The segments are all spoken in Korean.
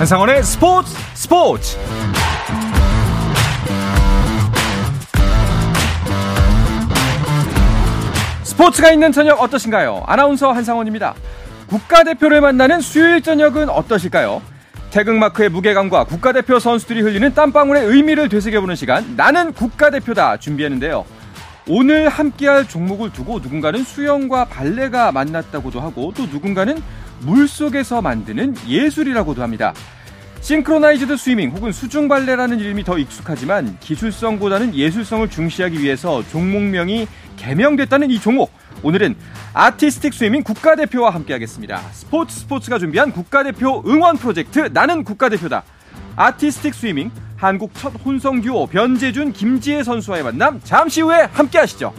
한상원의 스포츠 스포츠 스포츠가 있는 저녁 어떠신가요? 아나운서 한상원입니다. 국가대표를 만나는 수요일 저녁은 어떠실까요? 태극마크의 무게감과 국가대표 선수들이 흘리는 땀방울의 의미를 되새겨보는 시간 나는 국가대표다 준비했는데요. 오늘 함께할 종목을 두고 누군가는 수영과 발레가 만났다고도 하고 또 누군가는 물속에서 만드는 예술이라고도 합니다. 싱크로나이즈드 스위밍 혹은 수중 발레라는 이름이 더 익숙하지만 기술성보다는 예술성을 중시하기 위해서 종목명이 개명됐다는 이 종목. 오늘은 아티스틱 스위밍 국가대표와 함께하겠습니다. 스포츠 스포츠가 준비한 국가대표 응원 프로젝트 나는 국가대표다. 아티스틱 스위밍 한국 첫 혼성 듀오 변재준 김지혜 선수와의 만남 잠시 후에 함께하시죠.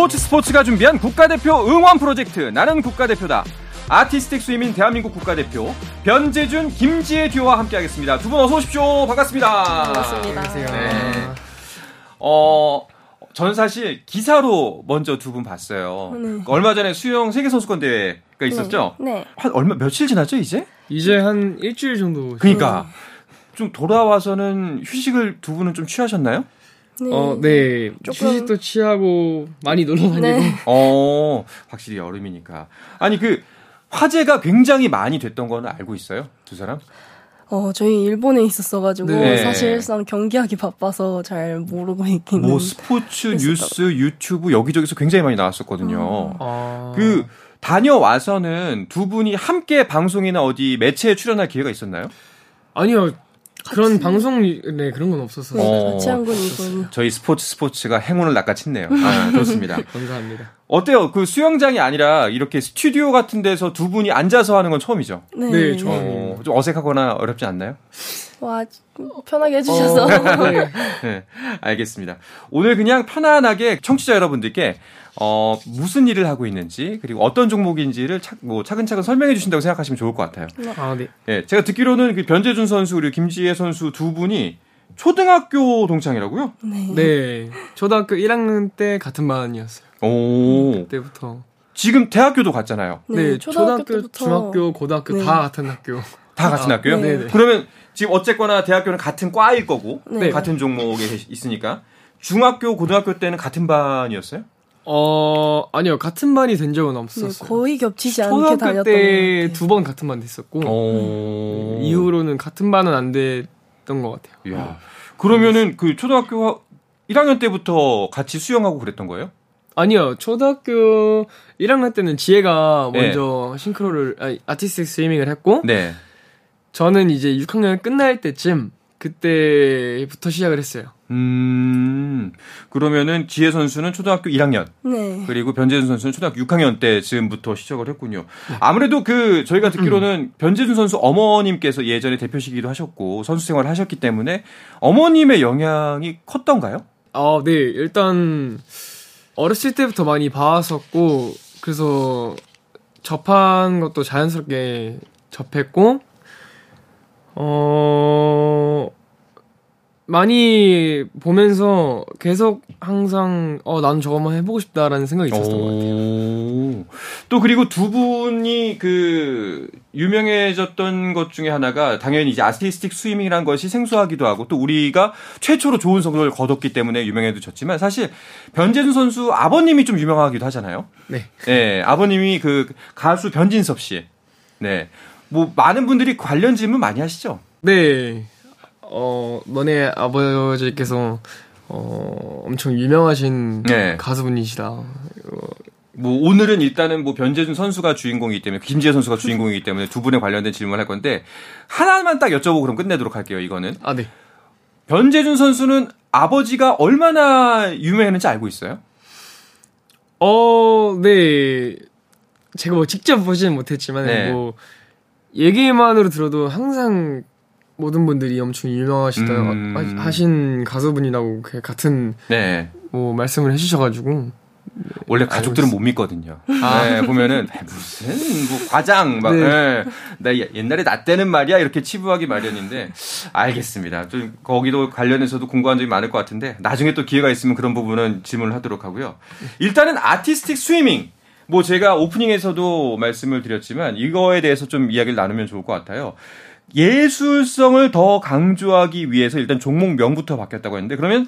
스포츠 스포츠가 준비한 국가대표 응원 프로젝트 나는 국가대표다. 아티스틱 스위밍 대한민국 국가대표 변재준 김지혜 듀오와 함께하겠습니다. 두 분 어서 오십시오. 반갑습니다. 반갑습니다. 네. 어, 저는 사실 기사로 먼저 두 분 봤어요. 네. 얼마 전에 수영 세계 선수권 대회가 있었죠. 네. 한 얼마 며칠 지났죠 이제? 이제 한 일주일 정도. 그러니까 좀 돌아와서는 휴식을 두 분은 좀 취하셨나요? 네. 어, 네. 조금- 휴식도 취하고 많이 놀러 다니고. 네. 어, 확실히 여름이니까. 아니 그 화제가 굉장히 많이 됐던 거는 알고 있어요, 두 사람? 어, 저희 일본에 있었어가지고 네. 사실상 경기하기 바빠서 잘 모르고 있기는. 뭐 스포츠. 뉴스, 유튜브 여기저기서 굉장히 많이 나왔었거든요. 아. 그 다녀와서는 두 분이 함께 방송이나 어디 매체에 출연할 기회가 있었나요? 아니요. 그런 방송, 네, 그런 건 없었어요. 네, 어. 같이 한건 이건. 저희 스포츠 스포츠가 행운을 낚아챘네요. 아, 좋습니다. 감사합니다. 어때요? 그 수영장이 아니라 이렇게 스튜디오 같은 데서 두 분이 앉아서 하는 건 처음이죠? 네. 네, 저- 어, 좀 어색하거나 어렵지 않나요? 와, 편하게 해주셔서. 네. 네, 알겠습니다. 오늘 그냥 편안하게 청취자 여러분들께 어, 무슨 일을 하고 있는지 그리고 어떤 종목인지를 차, 뭐 차근차근 설명해 주신다고 생각하시면 좋을 것 같아요. 아, 네. 예, 제가 듣기로는 그 변재준 선수 그리고 김지혜 선수 두 분이 초등학교 동창이라고요? 네. 네. 초등학교 1학년 때 같은 반이었어요. 오, 그때부터. 지금 대학교도 갔잖아요. 네, 초등학교, 때부터 중학교, 고등학교 네. 다 같은 학교. 다 같은 아, 학교요? 네. 그러면 지금 어쨌거나 대학교는 같은 과일 거고 네. 같은 종목에 있으니까 중학교, 고등학교 때는 같은 반이었어요? 어, 아니요. 같은 반이 된 적은 네, 없었어요. 거의 겹치지 않게 초등학교 다녔던 때것 같아요. 두번 같은 반 됐었고. 오. 이후로는 같은 반은 안 됐던 것 같아요. 이야. 그러면은 그 초등학교 1학년 때부터 같이 수영하고 그랬던 거예요? 아니요, 초등학교 1학년 때는 지혜가 네. 먼저 싱크로를, 아니, 아티스틱 스위밍을 했고, 네. 저는 이제 6학년 끝날 때쯤, 그때부터 시작을 했어요. 음. 그러면은 지혜 선수는 초등학교 1학년, 네. 그리고 변재준 선수는 초등학교 6학년 때쯤부터 시작을 했군요. 아무래도 그 저희가 듣기로는 변재준 선수 어머님께서 예전에 대표 시기도 하셨고 선수 생활을 하셨기 때문에 어머님의 영향이 컸던가요? 아, 네, 일단, 어렸을 때부터 많이 봐왔었고, 그래서 접한 것도 자연스럽게 접했고, 어, 많이 보면서 계속 항상, 어, 나는 저것만 해보고 싶다라는 생각이 있었던 것 같아요. 오. 또 그리고 두 분이 그 유명해졌던 것 중에 하나가 당연히 이제 아티스틱 스위밍이라는 것이 생소하기도 하고 또 우리가 최초로 좋은 성적을 거뒀기 때문에 유명해졌지만 사실 변재준 선수 아버님이 좀 유명하기도 하잖아요. 네. 네, 아버님이 그 가수 변진섭 씨. 네. 뭐 많은 분들이 관련 질문 많이 하시죠. 네. 어, 너네 아버지께서, 어, 엄청 유명하신 네. 가수분이시다. 뭐 오늘은 일단은 뭐 변재준 선수가 주인공이기 때문에 김지혜 선수가 주인공이기 때문에 두 분에 관련된 질문을 할 건데 하나만 딱 여쭤보고 그럼 끝내도록 할게요. 이거는 아, 네. 변재준 선수는 아버지가 얼마나 유명했는지 알고 있어요? 어, 네. 제가 뭐 직접 보지는 못했지만, 네. 뭐, 얘기만으로 들어도 항상 모든 분들이 엄청 유명하시다, 음. 하- 하신 가수분이라고 그 같은, 네. 뭐, 말씀을 해주셔가지고, 원래 가족들은 못 믿거든요. 네, 보면은 무슨 뭐 과장 막 네. 네. 나 예- 옛날에 나 때는 말이야 이렇게 치부하기 마련인데 알겠습니다. 좀 거기도 관련해서도 궁금한 점이 많을 것 같은데 나중에 또 기회가 있으면 그런 부분은 질문을 하도록 하고요. 일단은 아티스틱 스위밍 뭐 제가 오프닝에서도 말씀을 드렸지만 이거에 대해서 좀 이야기를 나누면 좋을 것 같아요. 예술성을 더 강조하기 위해서 일단 종목 명부터 바뀌었다고 했는데 그러면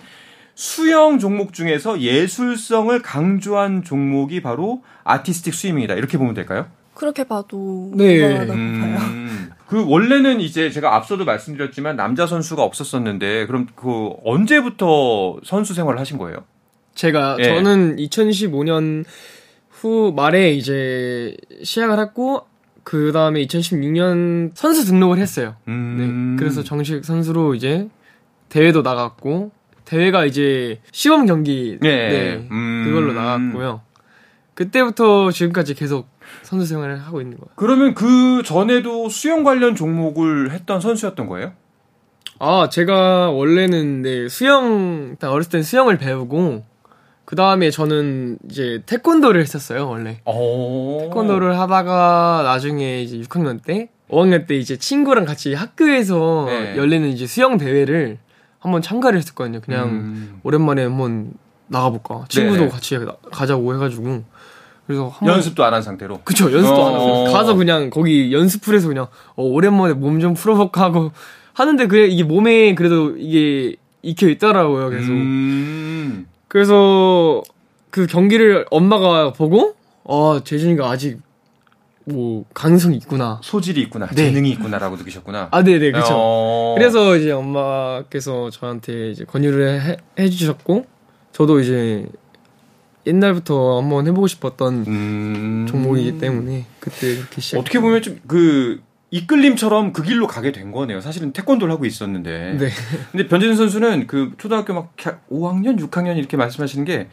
수영 종목 중에서 예술성을 강조한 종목이 바로 아티스틱 스위밍이다. 이렇게 보면 될까요? 그렇게 봐도 네. 음, 그 원래는 이제 제가 앞서도 말씀드렸지만 남자 선수가 없었었는데 그럼 그 언제부터 선수 생활을 하신 거예요? 제가 예. 저는 2015년 후 말에 이제 시작을 했고 그 다음에 2016년 선수 등록을 했어요. 음. 네. 그래서 정식 선수로 이제 대회도 나갔고 대회가 이제 시범 경기 예. 네, 음. 그걸로 나갔고요. 그때부터 지금까지 계속 선수 생활을 하고 있는 거예요. 그러면 그 전에도 수영 관련 종목을 했던 선수였던 거예요? 아 제가 원래는 네, 수영 어렸을 땐 수영을 배우고 그 다음에 저는 이제 태권도를 했었어요 원래. 오. 태권도를 하다가 나중에 이제 6학년 때, 5학년 때 이제 친구랑 같이 학교에서 네. 열리는 이제 수영 대회를 한번 참가를 했었거든요. 그냥 음. 오랜만에 한번 나가볼까. 친구도 네. 같이 가- 가자고 해가지고. 그래서 한번 연습도 안 한 상태로. 그쵸 연습도 안 어. 하고 가서 그냥 거기 연습풀에서 그냥 어, 오랜만에 몸 좀 풀어볼까 하고 하는데 그래 이게 몸에 그래도 이게 익혀 있더라고요. 계속 음. 그래서 그 경기를 엄마가 보고 아 재준이가 아직 뭐 가능성이 있구나. 소질이 있구나, 네. 재능이 있구나라고 느끼셨구나. 아 네네 그쵸. 어. 그래서 이제 엄마께서 저한테 이제 권유를 해, 해주셨고 저도 이제 옛날부터 한번 해보고 싶었던 음. 종목이기 때문에 그때 그렇게 시작. 어떻게 보면 좀 그 이끌림처럼 그 길로 가게 된 거네요. 사실은 태권도를 하고 있었는데. 네. 근데 변재준 선수는 그 초등학교 막 5학년, 6학년 이렇게 말씀하시는 게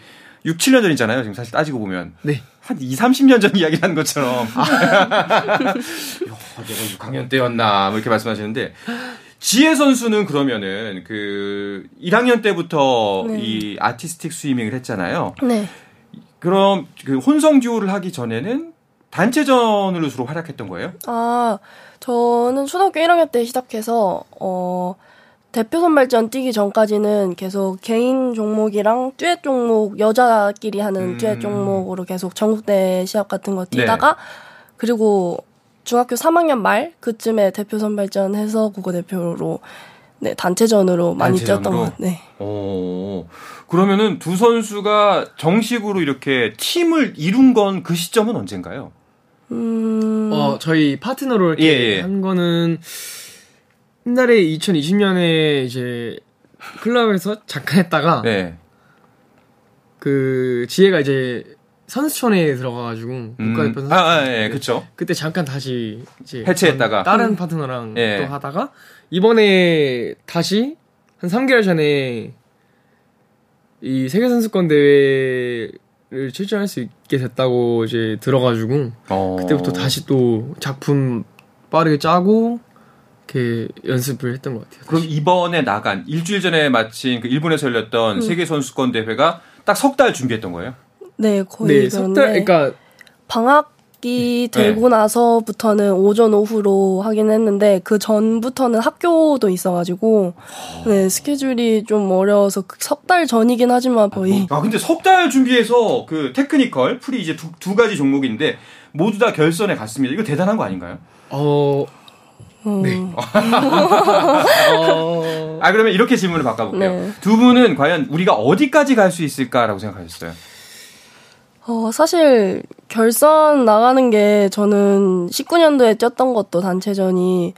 6, 7년 전이잖아요. 지금 사실 따지고 보면. 네. 한 2, 30년 전 이야기 하는 것처럼. 야, 내가 6학년 때였나. 뭐 이렇게 말씀하시는데. 지혜 선수는 그러면은 그 1학년 때부터 네. 이 아티스틱 스위밍을 했잖아요. 네. 그럼 그 혼성 듀오를 하기 전에는 단체전으로 주로 활약했던 거예요? 아, 저는 초등학교 1학년 때 시작해서, 어, 대표 선발전 뛰기 전까지는 계속 개인 종목이랑 듀엣 종목, 여자끼리 하는 음. 듀엣 종목으로 계속 전국대 시합 같은 거 뛰다가, 네. 그리고 중학교 3학년 말, 그쯤에 대표 선발전 해서 국어 대표로, 네, 단체전으로 많이 단체전으로? 뛰었던 것 같아요. 네. 오, 그러면은 두 선수가 정식으로 이렇게 팀을 이룬 건 그 시점은 언젠가요? 음, 어 저희 파트너로 이렇게 예, 예. 한 거는 옛날에 2020년에 이제 클럽에서 잠깐 했다가 네. 그 지혜가 이제 선수촌에 들어가가지고 국가대표 선수 아, 아, 예, 그쵸. 그때 잠깐 다시 이제 해체했다가. 다른 파트너랑 예. 또 하다가 이번에 다시 한 3개월 전에 이 세계 선수권 대회 를 출전할 수 있게 됐다고 이제 들어가지고 어. 그때부터 다시 또 작품 빠르게 짜고 이렇게 연습을 했던 것 같아요. 그럼 이번에 나간 일주일 전에 마친 그 일본에서 열렸던 음. 세계 선수권 대회가 딱 석 달 준비했던 거예요? 네, 거의 네, 석 그런데. 달, 그러니까 방학 이 되고 나서부터는 오전 오후로 하긴 했는데 그 전부터는 학교도 있어가지고 네 스케줄이 좀 어려워서 석 달 전이긴 하지만 거의 아, 근데 석 달 준비해서 그 technical, 프리 이제 두, 두 가지 종목인데 모두 다 결선에 갔습니다. 이거 대단한 거 아닌가요? 어, 음, 네. 어, 아, 그러면 이렇게 질문을 바꿔볼게요. 네. 두 분은 과연 우리가 어디까지 갈 수 있을까라고 생각하셨어요? 어, 사실 결선 나가는 게 저는 19년도에 뛰었던 것도 단체전이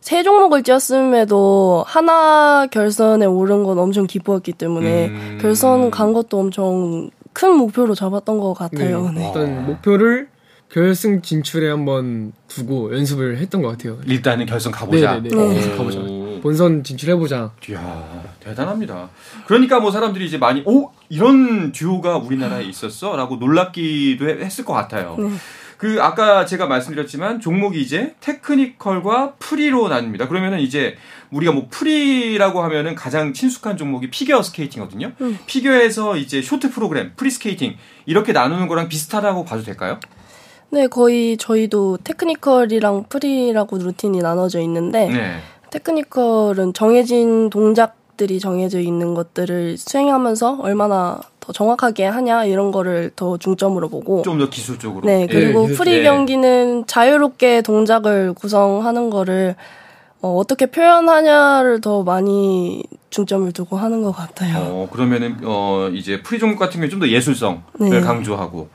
세 종목을 뛰었음에도 하나 결선에 오른 건 엄청 기뻤기 때문에 음. 결선 간 것도 엄청 큰 목표로 잡았던 것 같아요. 네. 네. 어떤 목표를 결승 진출에 한번 두고 연습을 했던 것 같아요. 일단은 결선 가보자. 네네네. 네. 결승 가보자. 본선 진출해보자. 이야, 대단합니다. 그러니까 뭐 사람들이 이제 많이, 오! 이런 듀오가 우리나라에 있었어? 라고 놀랍기도 해- 했을 것 같아요. 네. 그 아까 제가 말씀드렸지만 종목이 이제 technical과 프리로 나뉩니다. 그러면은 이제 우리가 뭐 프리라고 하면은 가장 친숙한 종목이 피겨 스케이팅이거든요. 음. 피겨에서 이제 쇼트 프로그램, 프리 스케이팅 이렇게 나누는 거랑 비슷하다고 봐도 될까요? 네, 거의 저희도 technical이랑 프리라고 루틴이 나눠져 있는데 네. technical은 정해진 동작 들이 정해져 있는 것들을 수행하면서 얼마나 더 정확하게 하냐 이런 거를 더 중점으로 보고 좀 더 기술적으로. 네, 그리고 예, 프리 예. 경기는 자유롭게 동작을 구성하는 거를 어, 어떻게 표현하냐를 더 많이 중점을 두고 하는 것 같아요. 어, 그러면은 어 이제 프리 종목 같은 경우에 좀더 예술성을 네. 강조하고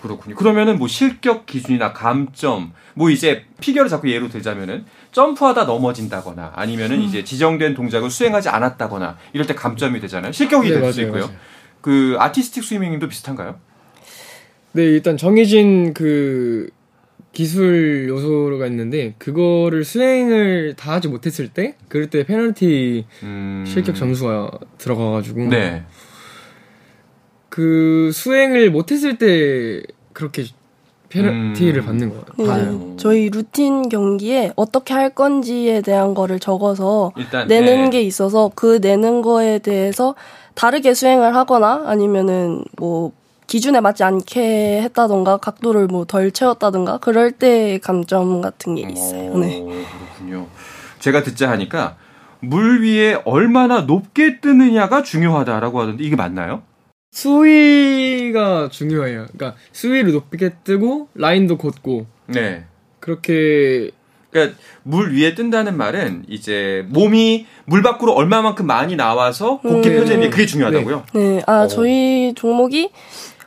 그렇군요. 그러면은 뭐 실격 기준이나 감점 뭐 이제 피겨를 자꾸 예로 들자면은 점프하다 넘어진다거나 아니면은 이제 지정된 동작을 수행하지 않았다거나 이럴 때 감점이 되잖아요. 실격이 네, 될수 맞아요, 있고요. 맞아요. 그 아티스틱 스위밍도 비슷한가요? 네, 일단 정해진 그 기술 요소가 있는데 그거를 수행을 다 하지 못했을 때 그럴 때 페널티 음... 실격 점수가 들어가가지고 네. 그 수행을 못했을 때 그렇게 페널티를 음. 받는 거 네, 받아요. 저희 루틴 경기에 어떻게 할 건지에 대한 거를 적어서 일단 내는 네. 게 있어서 그 내는 거에 대해서 다르게 수행을 하거나 아니면은 뭐 기준에 맞지 않게 했다던가 각도를 뭐 덜 채웠다던가 그럴 때 감점 같은 게 있어요. 오, 네. 그렇군요. 제가 듣자 하니까 물 위에 얼마나 높게 뜨느냐가 중요하다라고 하던데 이게 맞나요? 수위가 중요해요. 그러니까 수위를 높게 뜨고 라인도 곧고 네. 그렇게 그러니까 물 위에 뜬다는 말은 이제 몸이 물 밖으로 얼마만큼 많이 나와서 곧게 음. 펴지는 게 그게 중요하다고요? 네, 아, 어. 저희 종목이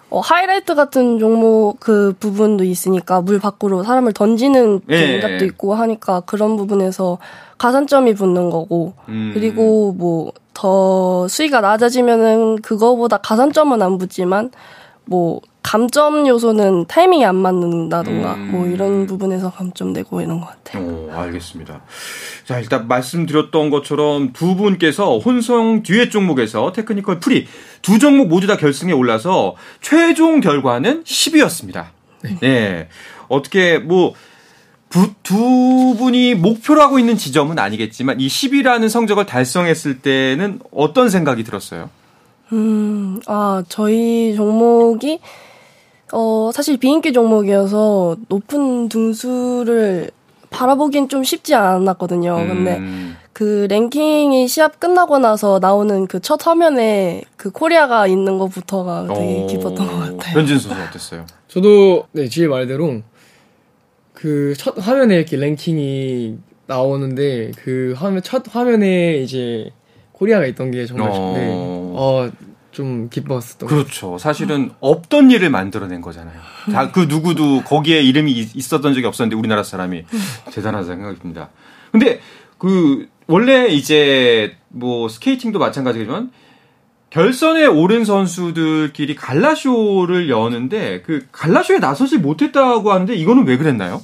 어, 하이라이트 같은 종목 그 부분도 있으니까 물 밖으로 사람을 던지는 예. 동작도 있고 하니까 그런 부분에서 가산점이 붙는 거고 음. 그리고 뭐 더 수위가 낮아지면은 그거보다 가산점은 안 붙지만 뭐 감점 요소는 타이밍이 안 맞는다던가 음. 뭐 이런 부분에서 감점 내고 이런 것 같아요. 오, 알겠습니다. 자, 일단 말씀드렸던 것처럼 두 분께서 혼성 듀엣 종목에서 technical 프리 두 종목 모두 다 결승에 올라서 최종 결과는 10위였습니다. 네. 어떻게 뭐 부- 두 분이 목표로 하고 있는 지점은 아니겠지만 이 10위라는 성적을 달성했을 때는 어떤 생각이 들었어요? 음, 아, 저희 종목이, 어, 사실 비인기 종목이어서 높은 등수를 바라보긴 좀 쉽지 않았거든요. 근데 음, 그 랭킹이 시합 끝나고 나서 나오는 그 첫 화면에 그 코리아가 있는 것부터가 되게 어, 기뻤던 것 같아요. 변진 선수 어땠어요? 저도 네 지혜 말대로 그 첫 화면에 이렇게 랭킹이 나오는데 그 화면 첫 화면에 이제 코리아가 있던 게 정말 어. 네, 어, 좀 기뻤었던 것 그렇죠. 사실은 없던 일을 만들어낸 거잖아요. 다 그 누구도 거기에 이름이 있- 있었던 적이 없었는데 우리나라 사람이 대단하다 생각이 듭니다. 근데 그 원래 이제 뭐 스케이팅도 마찬가지지만 결선에 오른 선수들끼리 갈라쇼를 여는데 그 갈라쇼에 나서지 못했다고 하는데 이거는 왜 그랬나요?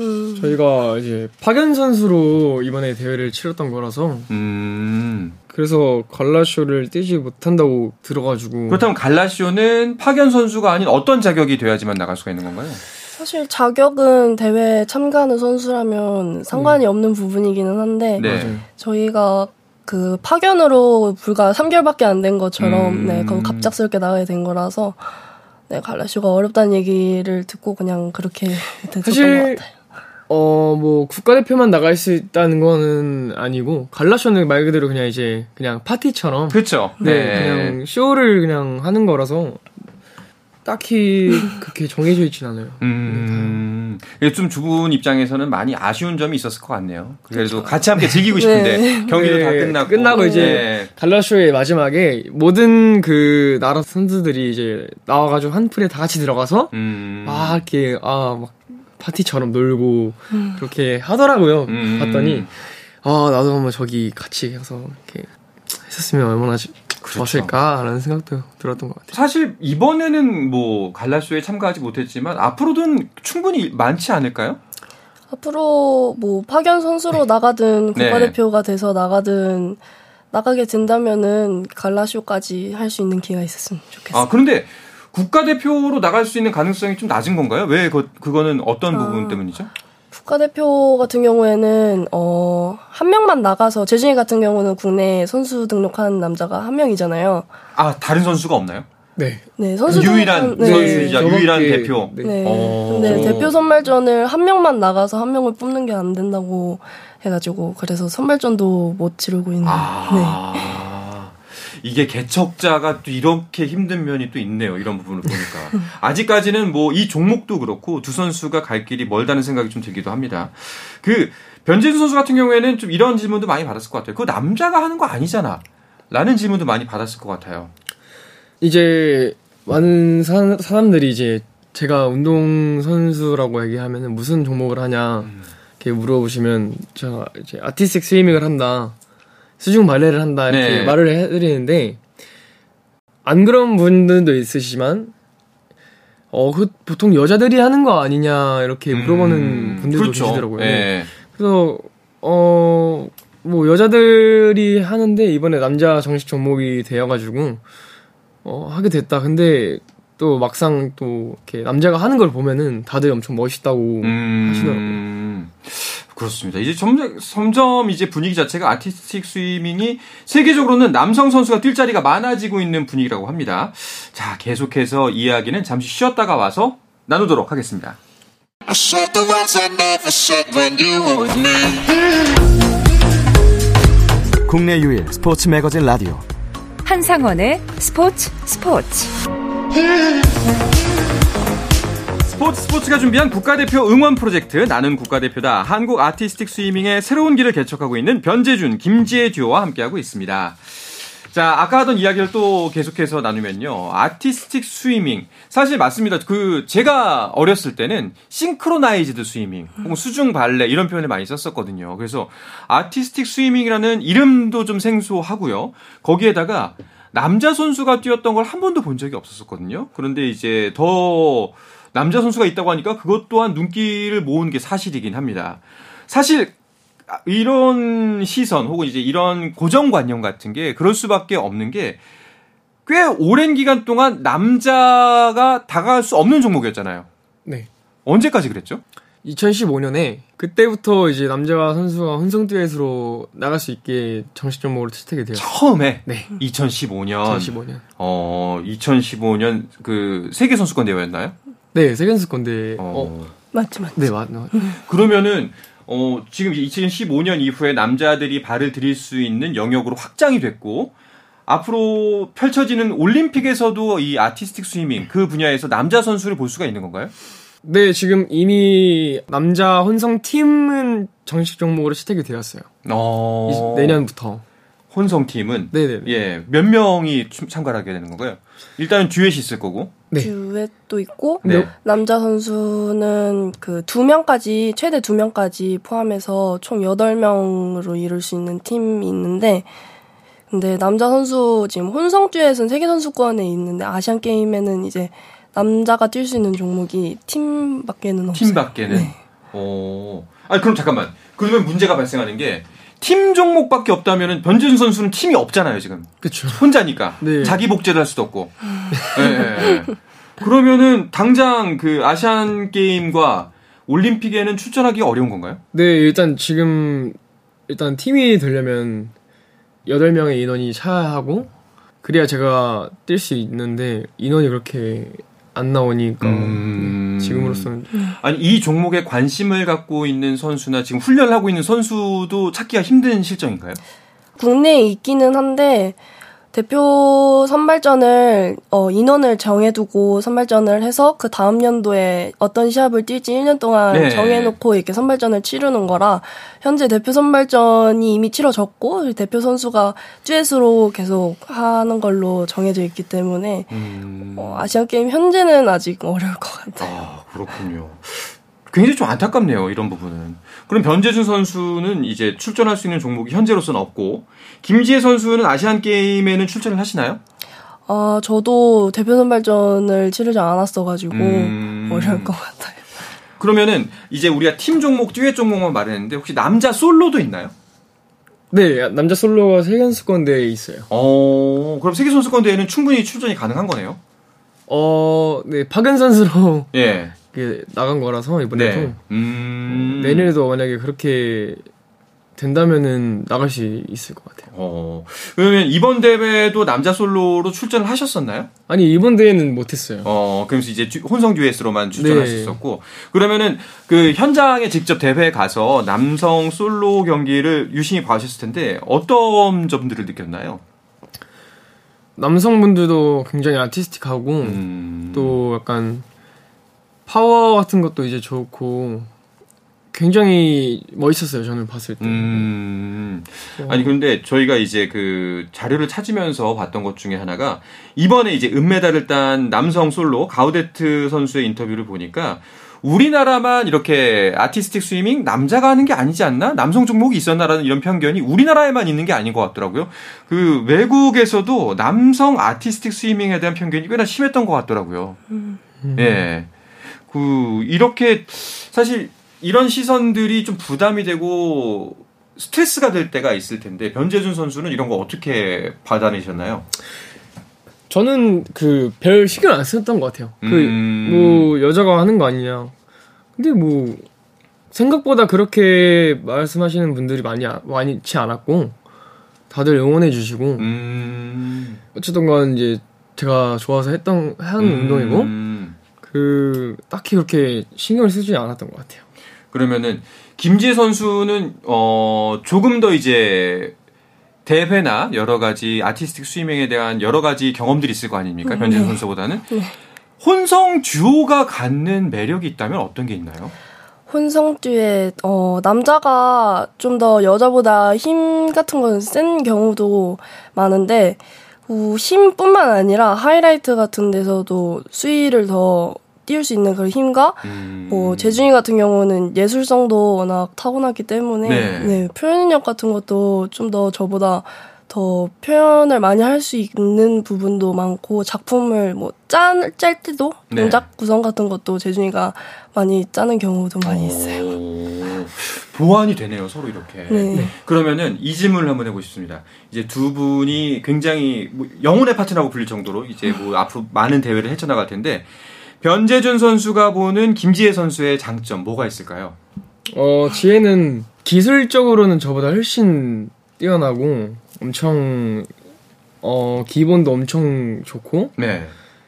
음, 저희가 이제 파견 선수로 이번에 대회를 치렀던 거라서 음. 그래서 갈라쇼를 뛰지 못한다고 들어가지고 그렇다면 갈라쇼는 파견 선수가 아닌 어떤 자격이 돼야지만 나갈 수가 있는 건가요? 사실 자격은 대회 참가하는 선수라면 상관이 없는 부분이기는 한데, 네. 저희가 그 파견으로 불과 3개월밖에 안 된 것처럼 음. 네, 그 갑작스럽게 나가야 된 거라서 네, 갈라쇼가 어렵다는 얘기를 듣고 그냥 그렇게 됐었던 사실 것 같아요. 어 뭐 국가대표만 나갈 수 있다는 거는 아니고 갈라쇼는 말 그대로 그냥 이제 그냥 파티처럼 그렇죠. 네, 그냥 쇼를 그냥 하는 거라서 딱히 그렇게 정해져 있진 않아요. 음, 이게 좀 주분 입장에서는 많이 아쉬운 점이 있었을 것 같네요. 그래도 같이 함께 즐기고 싶은데 네. 경기도 다 네, 끝나고 끝나고 이제 네. 갈라쇼의 마지막에 모든 그 나라 선수들이 이제 나와가지고 한 풀에 다 같이 들어가서 음, 막 이렇게 아 막 파티처럼 놀고 그렇게 하더라고요. 음. 봤더니 아 나도 한번 저기 같이 가서 이렇게 했었으면 얼마나 지- 그렇죠. 좋았을까라는 생각도 들었던 것 같아요. 사실 이번에는 뭐 갈라쇼에 참가하지 못했지만 앞으로는 충분히 많지 않을까요? 앞으로 뭐 파견 선수로 나가든 네. 국가대표가 돼서 나가든 나가게 된다면은 갈라쇼까지 할 수 있는 기회가 있었으면 좋겠어요. 아 그런데 국가대표로 나갈 수 있는 가능성이 좀 낮은 건가요? 왜 그, 그거는 어떤 아. 부분 때문이죠? 국가대표 같은 경우에는 어, 한 명만 나가서 재준이 같은 경우는 국내 선수 등록한 남자가 한 명이잖아요. 아, 다른 선수가 없나요? 네. 네, 선수 유일한 네. 선수이자 유일한 저밖에- 대표. 네. 네. 어. 근데 대표 선발전을 한 명만 나가서 한 명을 뽑는 게 안 된다고 해가지고 그래서 선발전도 못 치르고 있는. 네. 아. 이게 개척자가 또 이렇게 힘든 면이 또 있네요. 이런 부분을 보니까. 아직까지는 뭐 이 종목도 그렇고 두 선수가 갈 길이 멀다는 생각이 좀 들기도 합니다. 그 변재준 선수 같은 경우에는 좀 이런 질문도 많이 받았을 것 같아요. 그거 남자가 하는 거 아니잖아. 라는 질문도 많이 받았을 것 같아요. 이제 많은 사, 사람들이 이제 제가 운동 선수라고 얘기하면은 무슨 종목을 하냐 이렇게 물어보시면 제가 이제 아티스틱 스위밍을 한다, 수중 발레를 한다 이렇게 네. 말을 해드리는데 안 그런 분들도 있으시지만 어 그 보통 여자들이 하는 거 아니냐 이렇게 물어보는 음, 분들도 그렇죠. 계시더라고요. 예. 그래서 어 뭐 여자들이 하는데 이번에 남자 정식 종목이 되어가지고 어 하게 됐다. 근데 또 막상 또 이렇게 남자가 하는 걸 보면은 다들 엄청 멋있다고 음, 하시더라고요. 그렇습니다. 이제 점점, 점점 이제 분위기 자체가 아티스틱 스위밍이 세계적으로는 남성 선수가 뛸 자리가 많아지고 있는 분위기라고 합니다. 자, 계속해서 이야기는 잠시 쉬었다가 와서 나누도록 하겠습니다. 국내 유일 스포츠 매거진 라디오 한상원의 스포츠 스포츠 스포츠 스포츠가 준비한 국가대표 응원 프로젝트 나는 국가대표다 한국 아티스틱 스위밍의 새로운 길을 개척하고 있는 변재준, 김지혜 듀오와 함께하고 있습니다. 자, 아까 하던 이야기를 또 계속해서 나누면요. 아티스틱 스위밍. 사실 맞습니다. 그, 제가 어렸을 때는 싱크로나이즈드 스위밍, 혹은 수중 발레 이런 표현을 많이 썼었거든요. 그래서 아티스틱 스위밍이라는 이름도 좀 생소하고요. 거기에다가 남자 선수가 뛰었던 걸 한 번도 본 적이 없었거든요. 그런데 이제 더 남자 선수가 있다고 하니까 그것 또한 눈길을 모은 게 사실이긴 합니다. 사실 아, 이런 시선 혹은 이제 이런 고정관념 같은 게 그럴 수밖에 없는 게 꽤 오랜 기간 동안 남자가 다가갈 수 없는 종목이었잖아요. 네. 언제까지 그랬죠? 2015년에 그때부터 이제 남자 선수가 혼성 듀엣으로 나갈 수 있게 정식 종목으로 채택이 되었어요. 처음에 네. 2015년 2015년. 어 2015년 그 세계 선수권 대회였나요? 네, 세계선수 건데. 어. 어. 맞지 맞지. 네, 맞, 맞. 그러면은 어 지금 2015년 이후에 남자들이 발을 들일 수 있는 영역으로 확장이 됐고 앞으로 펼쳐지는 올림픽에서도 이 아티스틱 스위밍 그 분야에서 남자 선수를 볼 수가 있는 건가요? 네, 지금 이미 남자 혼성 팀은 정식 종목으로 채택이 되었어요. 어... 이- 내년부터. 혼성 팀은 네네. 예, 몇 명이 춤- 참가를 하게 되는 건가요? 일단은 듀엣이 있을 거고. 네. 듀엣도 있고 네. 남자 선수는 그 두 명까지 최대 두 명까지 포함해서 총 여덟 명으로 이룰 수 있는 팀이 있는데 근데 남자 선수 지금 혼성 듀엣은 세계 선수권에 있는데 아시안 게임에는 이제 남자가 뛸 수 있는 종목이 팀밖에는 없어요. 팀밖에는. 네. 어. 아니 그럼 잠깐만. 그러면 문제가 발생하는 게 팀 종목밖에 없다면은 변재준 선수는 팀이 없잖아요, 지금. 그쵸. 혼자니까. 네. 자기 복제를 할 수도 없고. 예. 그러면은 당장 그 아시안 게임과 올림픽에는 출전하기가 어려운 건가요? 네, 일단 지금, 일단 팀이 되려면 8명의 인원이 차야 하고, 그래야 제가 뛸 수 있는데, 인원이 그렇게 안 나오니까, 음. 네, 지금으로서는. 아니 이 종목에 관심을 갖고 있는 선수나 지금 훈련을 하고 있는 선수도 찾기가 힘든 실정인가요? 국내에 있기는 한데 대표 선발전을 어, 인원을 정해두고 선발전을 해서 그 다음 연도에 어떤 시합을 뛸지 1년 동안 네. 정해놓고 이렇게 선발전을 치르는 거라 현재 대표 선발전이 이미 치러졌고 대표 선수가 듀엣으로 계속 하는 걸로 정해져 있기 때문에 음. 어, 아시안 게임 현재는 아직 어려울 것 같아요. 아, 그렇군요. 굉장히 좀 안타깝네요, 이런 부분은. 그럼 변재준 선수는 이제 출전할 수 있는 종목이 현재로서는 없고, 김지혜 선수는 아시안 게임에는 출전을 하시나요? 아 저도 대표 선발전을 치르지 않았어가지고 음. 어려울 것 같아요. 그러면은 이제 우리가 팀 종목, 듀엣 종목만 말했는데 혹시 남자 솔로도 있나요? 네, 남자 솔로가 세계 선수권대에 있어요. 어, 그럼 세계 선수권 대회는 충분히 출전이 가능한 거네요. 어, 네, 파견 선수로 예. 이렇게 나간 거라서 이번에도 네. 음. 내년에도 만약에 그렇게 된다면은 나갈 수 있을 것 같아요. 어. 그러면 이번 대회도 남자 솔로로 출전을 하셨었나요? 아니 이번 대회는 못했어요. 어, 그러면서 이제 듀- 혼성 듀엣으로만 출전하셨었고 네. 그러면은 그 현장에 직접 대회에 가서 남성 솔로 경기를 유심히 봐주셨을 텐데 어떤 점들을 느꼈나요? 남성분들도 굉장히 artistic하고 음. 또 약간 파워 같은 것도 이제 좋고 굉장히 멋있었어요. 저는 봤을 때. 음. 아니 그런데 저희가 이제 그 자료를 찾으면서 봤던 것 중에 하나가 이번에 이제 은메달을 딴 남성 솔로 가우데트 선수의 인터뷰를 보니까 우리나라만 이렇게 아티스틱 스위밍 남자가 하는 게 아니지 않나? 남성 종목이 있었나라는 이런 편견이 우리나라에만 있는 게 아닌 것 같더라고요. 그 외국에서도 남성 아티스틱 스위밍에 대한 편견이 꽤나 심했던 것 같더라고요. 예. 그 이렇게 사실 이런 시선들이 좀 부담이 되고 스트레스가 될 때가 있을 텐데 변재준 선수는 이런 거 어떻게 받아내셨나요? 저는 그 별 신경 안 썼던 것 같아요. 음. 그뭐 여자가 하는 거 아니냐. 근데 뭐 생각보다 그렇게 말씀하시는 분들이 많이 아- 많지 않았고 다들 응원해 주시고 음. 어쨌든간 이제 제가 좋아서 했던 하는 운동이고 음. 그 딱히 그렇게 신경을 쓰지 않았던 것 같아요. 그러면은 김지혜 선수는 어 조금 더 이제 대회나 여러 가지 아티스틱 스위밍에 대한 여러 가지 경험들이 있을 거 아닙니까? 변재준 선수보다는 혼성 듀오가 갖는 매력이 있다면 어떤 게 있나요? 혼성 듀엣 어 남자가 좀 더 여자보다 힘 같은 건 센 경우도 많은데 어, 힘뿐만 아니라 하이라이트 같은 데서도 수위를 더 띄울 수 있는 그런 힘과 음. 뭐 재준이 같은 경우는 예술성도 워낙 타고났기 때문에 네. 네, 표현력 같은 것도 좀 더 저보다 더 표현을 많이 할 수 있는 부분도 많고 작품을 뭐짤 짤 때도 네. 동작 구성 같은 것도 재준이가 많이 짜는 경우도 많이 있어요. 오, 보완이 되네요, 서로 이렇게. 네. 그러면은 이 질문을 한번 해보고 싶습니다. 이제 두 분이 굉장히 뭐 영혼의 파트너라고 불릴 정도로 이제 뭐 앞으로 많은 대회를 헤쳐나갈 텐데 변재준 선수가 보는 김지혜 선수의 장점 뭐가 있을까요? 어 지혜는 기술적으로는 저보다 훨씬 뛰어나고 엄청 어 기본도 엄청 좋고 네.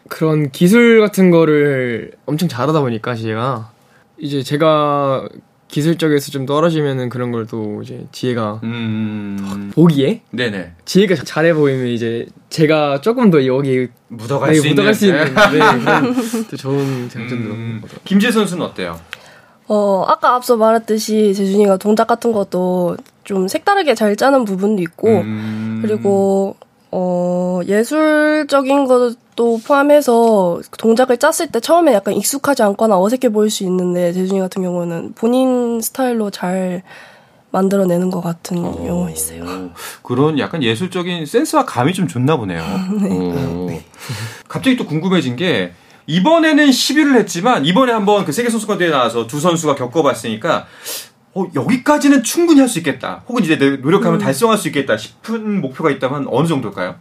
그런 기술 같은 거를 엄청 잘하다 보니까 지혜가 이제 제가 기술 쪽에서 좀 떨어지면은 그런 걸 또 이제 지혜가 음. 보기에 네네. 지혜가 잘해 보이면 이제 제가 조금 더 여기 묻어갈 네, 수 있는. 묻어갈 수 있는 네. 네, 그런 또 좋은 장점도 음. 김지혜 선수는 어때요? 어, 아까 앞서 말했듯이 재준이가 동작 같은 것도 좀 색다르게 잘 짜는 부분도 있고, 음. 그리고, 어, 예술적인 것도 포함해서 동작을 짰을 때 처음에 약간 익숙하지 않거나 어색해 보일 수 있는데, 재준이 같은 경우는 본인 스타일로 잘 만들어내는 것 같은 경우가 있어요. 오, 그런 약간 예술적인 센스와 감이 좀 좋나 보네요. 오. 갑자기 또 궁금해진 게 이번에는 10위를 했지만 이번에 한번 그 세계 선수권 대회 나와서 두 선수가 겪어봤으니까 어, 여기까지는 충분히 할 수 있겠다. 혹은 이제 내- 노력하면 달성할 수 있겠다 싶은 목표가 있다면 어느 정도일까요?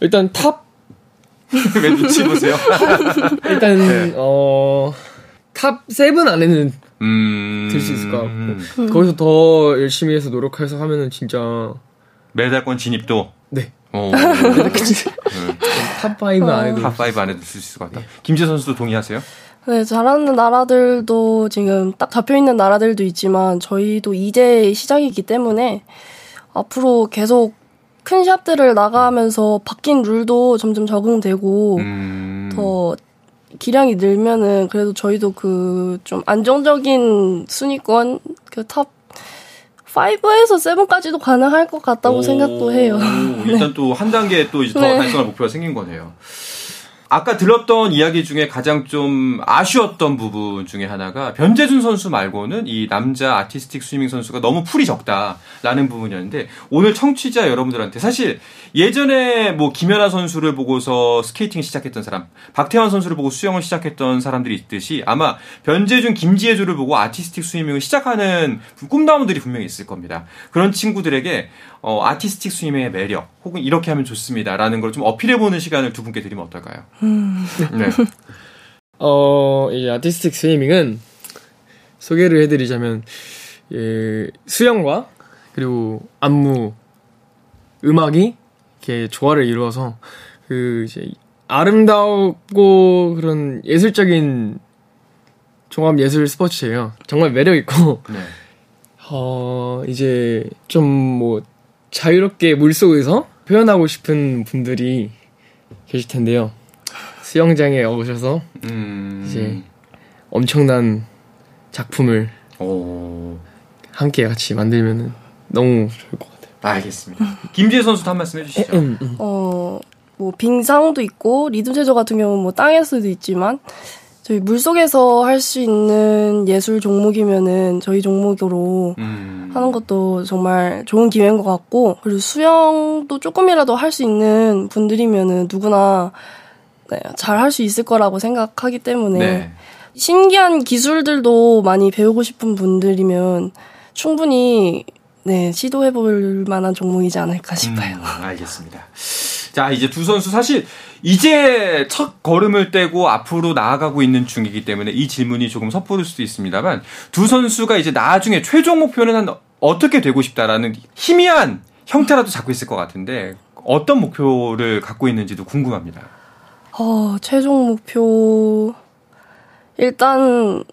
일단 top 왜 눈치 보세요? 일단 네. 어 top seven 안에는 음. 들수 있을 것 같고 거기서 더 열심히 해서 노력해서 하면은 진짜 메달권 진입도. 네. 어. top5 안에도 top5 안에 들수 있을 것 같다. 김지혜 선수도 동의하세요? 네, 잘하는 나라들도 지금 딱 잡혀 있는 나라들도 있지만 저희도 이제 시작이기 때문에 앞으로 계속 큰 시합들을 나가면서 바뀐 룰도 점점 적응되고 음. 더 기량이 늘면은 그래도 저희도 그 좀 안정적인 순위권 그 top 5에서 7까지도 가능할 것 같다고 오, 생각도 해요. 일단 또한 단계 또 이제 더 네. 달성할 목표가 생긴 거네요. 아까 들었던 이야기 중에 가장 좀 아쉬웠던 부분 중에 하나가 변재준 선수 말고는 이 남자 아티스틱 스위밍 선수가 너무 pool이 적다라는 부분이었는데 오늘 청취자 여러분들한테 사실 예전에 뭐 김연아 선수를 보고서 스케이팅 시작했던 사람, 박태환 선수를 보고 수영을 시작했던 사람들이 있듯이 아마 변재준, 김지혜조를 보고 아티스틱 스위밍을 시작하는 꿈나무들이 분명히 있을 겁니다. 그런 친구들에게 어, 아티스틱 스위밍의 매력 혹은 이렇게 하면 좋습니다라는 걸 좀 어필해보는 시간을 두 분께 드리면 어떨까요? 네. 어, 이 아티스틱 스위밍은 소개를 해드리자면, 예, 수영과 그리고 안무, 음악이 이렇게 조화를 이루어서 그 이제 아름다웠고 그런 예술적인 종합 예술 스포츠예요. 정말 매력 있고, 네. 어, 이제 좀 뭐 자유롭게 물 속에서 표현하고 싶은 분들이 계실 텐데요. 수영장에 오셔서 음. 이제 엄청난 작품을 오. 함께 같이 만들면은 너무 좋을 것 같아요. 알겠습니다. 김지혜 선수도 한 말씀 해주시죠. 음, 음. 어, 뭐 빙상도 있고 리듬 체조 같은 경우는 뭐 땅에서도 있지만 저희 물 속에서 할 수 있는 예술 종목이면은 저희 종목으로 음. 하는 것도 정말 좋은 기회인 것 같고 그리고 수영도 조금이라도 할 수 있는 분들이면은 누구나 네, 잘 할 수 있을 거라고 생각하기 때문에 네. 신기한 기술들도 많이 배우고 싶은 분들이면 충분히 네 시도해 볼 만한 종목이지 않을까 싶어요. 음, 알겠습니다. 자, 이제 두 선수 사실 이제 첫 걸음을 떼고 앞으로 나아가고 있는 중이기 때문에 이 질문이 조금 섣부를 수도 있습니다만 두 선수가 이제 나중에 최종 목표는 한 어떻게 되고 싶다라는 희미한 형태라도 잡고 있을 것 같은데 어떤 목표를 갖고 있는지도 궁금합니다. 어, 최종 목표 일단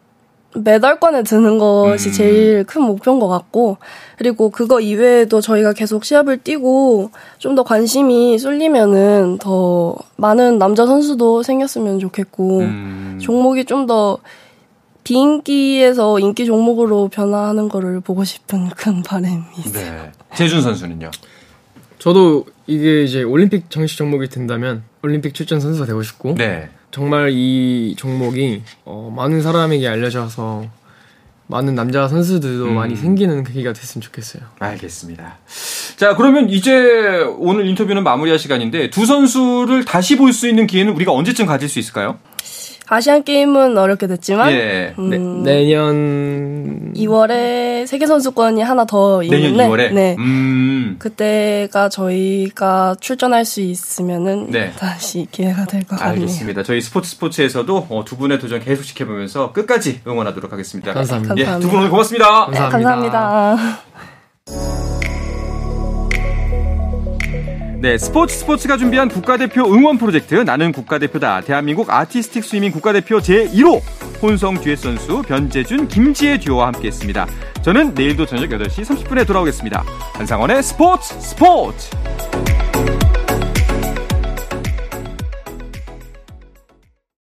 메달권에 드는 것이 음. 제일 큰 목표인 것 같고 그리고 그거 이외에도 저희가 계속 시합을 뛰고 좀 더 관심이 쏠리면은 더 많은 남자 선수도 생겼으면 좋겠고 음, 종목이 좀 더 비인기에서 인기 종목으로 변화하는 거를 보고 싶은 큰 바람이 있어요. 네. 재준 선수는요. 저도 이게 이제 올림픽 정식 종목이 된다면 올림픽 출전 선수가 되고 싶고 네. 정말 이 종목이 어, 많은 사람에게 알려져서 많은 남자 선수들도 음. 많이 생기는 계기가 됐으면 좋겠어요. 알겠습니다. 자, 그러면 이제 오늘 인터뷰는 마무리할 시간인데 두 선수를 다시 볼 수 있는 기회는 우리가 언제쯤 가질 수 있을까요? 아시안 게임은 어렵게 됐지만 예. 음, 네, 내년 2월에 세계 선수권이 하나 더 있는데 내년 2월에. 네. 음. 그때가 저희가 출전할 수 있으면은 네. 다시 기회가 될 것 같네요. 알겠습니다. 저희 스포츠 스포츠에서도 어, 두 분의 도전 계속 지켜보면서 끝까지 응원하도록 하겠습니다. 감사합니다. 예, 감사합니다. 두분 오늘 고맙습니다. 감사합니다. 감사합니다. 네, 스포츠 스포츠가 준비한 국가대표 응원 프로젝트 나는 국가대표다. 대한민국 아티스틱 스위밍 국가대표 제1호 혼성 듀엣 선수 변재준, 김지혜 듀오와 함께했습니다. 저는 내일도 저녁 8시 30분에 돌아오겠습니다. 한상원의 스포츠 스포츠.